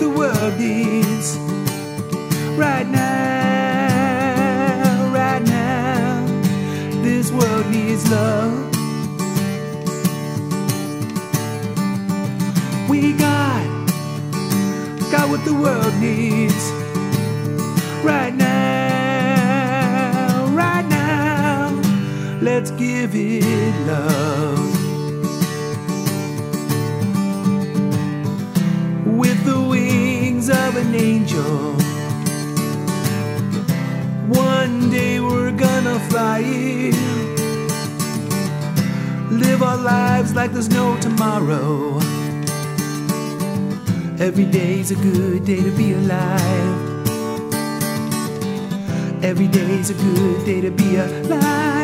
the world needs right now, right now. This world needs love. We got, got what the world needs right now, right now. Let's give it love. Angel. One day we're gonna fly. Live our lives like there's no tomorrow. Every day's a good day to be alive. Every day's a good day to be alive.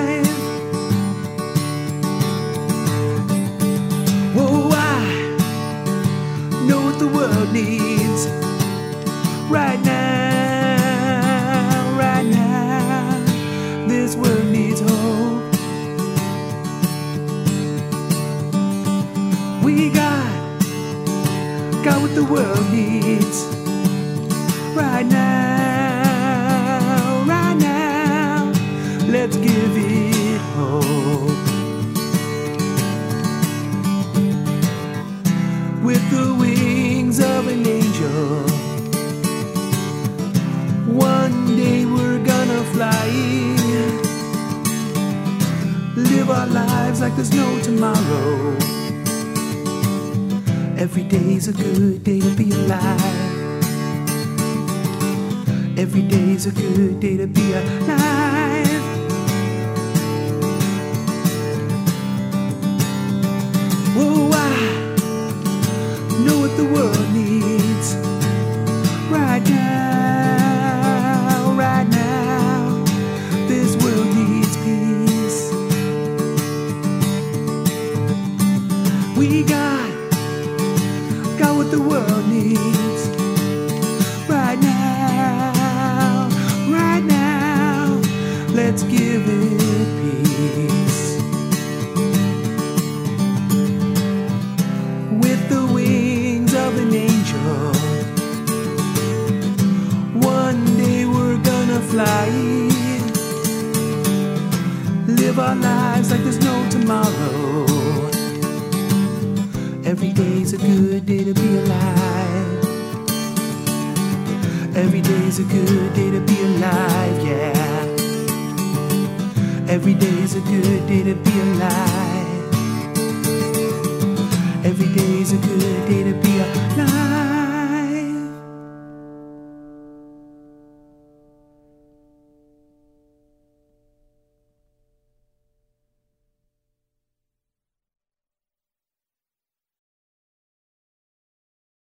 Got what the world needs right now, right now. Let's give it hope. with the wings of an angel. One day we're gonna fly. Live our lives like there's no tomorrow. Every day's a good day to be alive. Every day's a good day to be alive. Whoa, I know what the world needs right now, right now, right now. Let's give it peace. with the wings of an angel. One day we're gonna fly. Live our lives like there's no tomorrow. Every day's a good day to be alive. Every day's a good day to be alive, yeah. Every day's a good day to be alive.